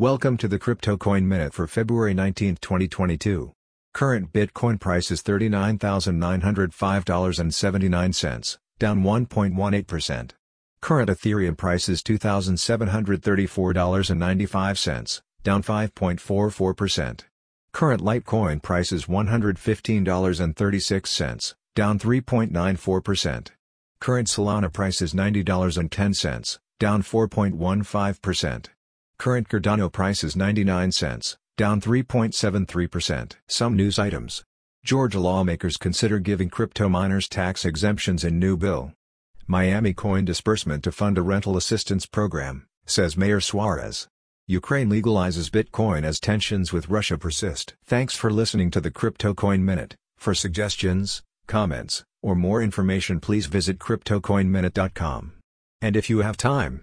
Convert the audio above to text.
Welcome to the Crypto Coin Minute for February 19, 2022. Current Bitcoin price is $39,905.79, down 1.18%. Current Ethereum price is $2,734.95, down 5.44%. Current Litecoin price is $115.36, down 3.94%. Current Solana price is $90.10, down 4.15%. Current Cardano price is 99 cents, down 3.73%. Some news items. Georgia lawmakers consider giving crypto miners tax exemptions in new bill. Miami coin disbursement to fund a rental assistance program, says Mayor Suarez. Ukraine legalizes Bitcoin as tensions with Russia persist. Thanks for listening to the Crypto Coin Minute. For suggestions, comments, or more information please visit CryptoCoinMinute.com. And if you have time,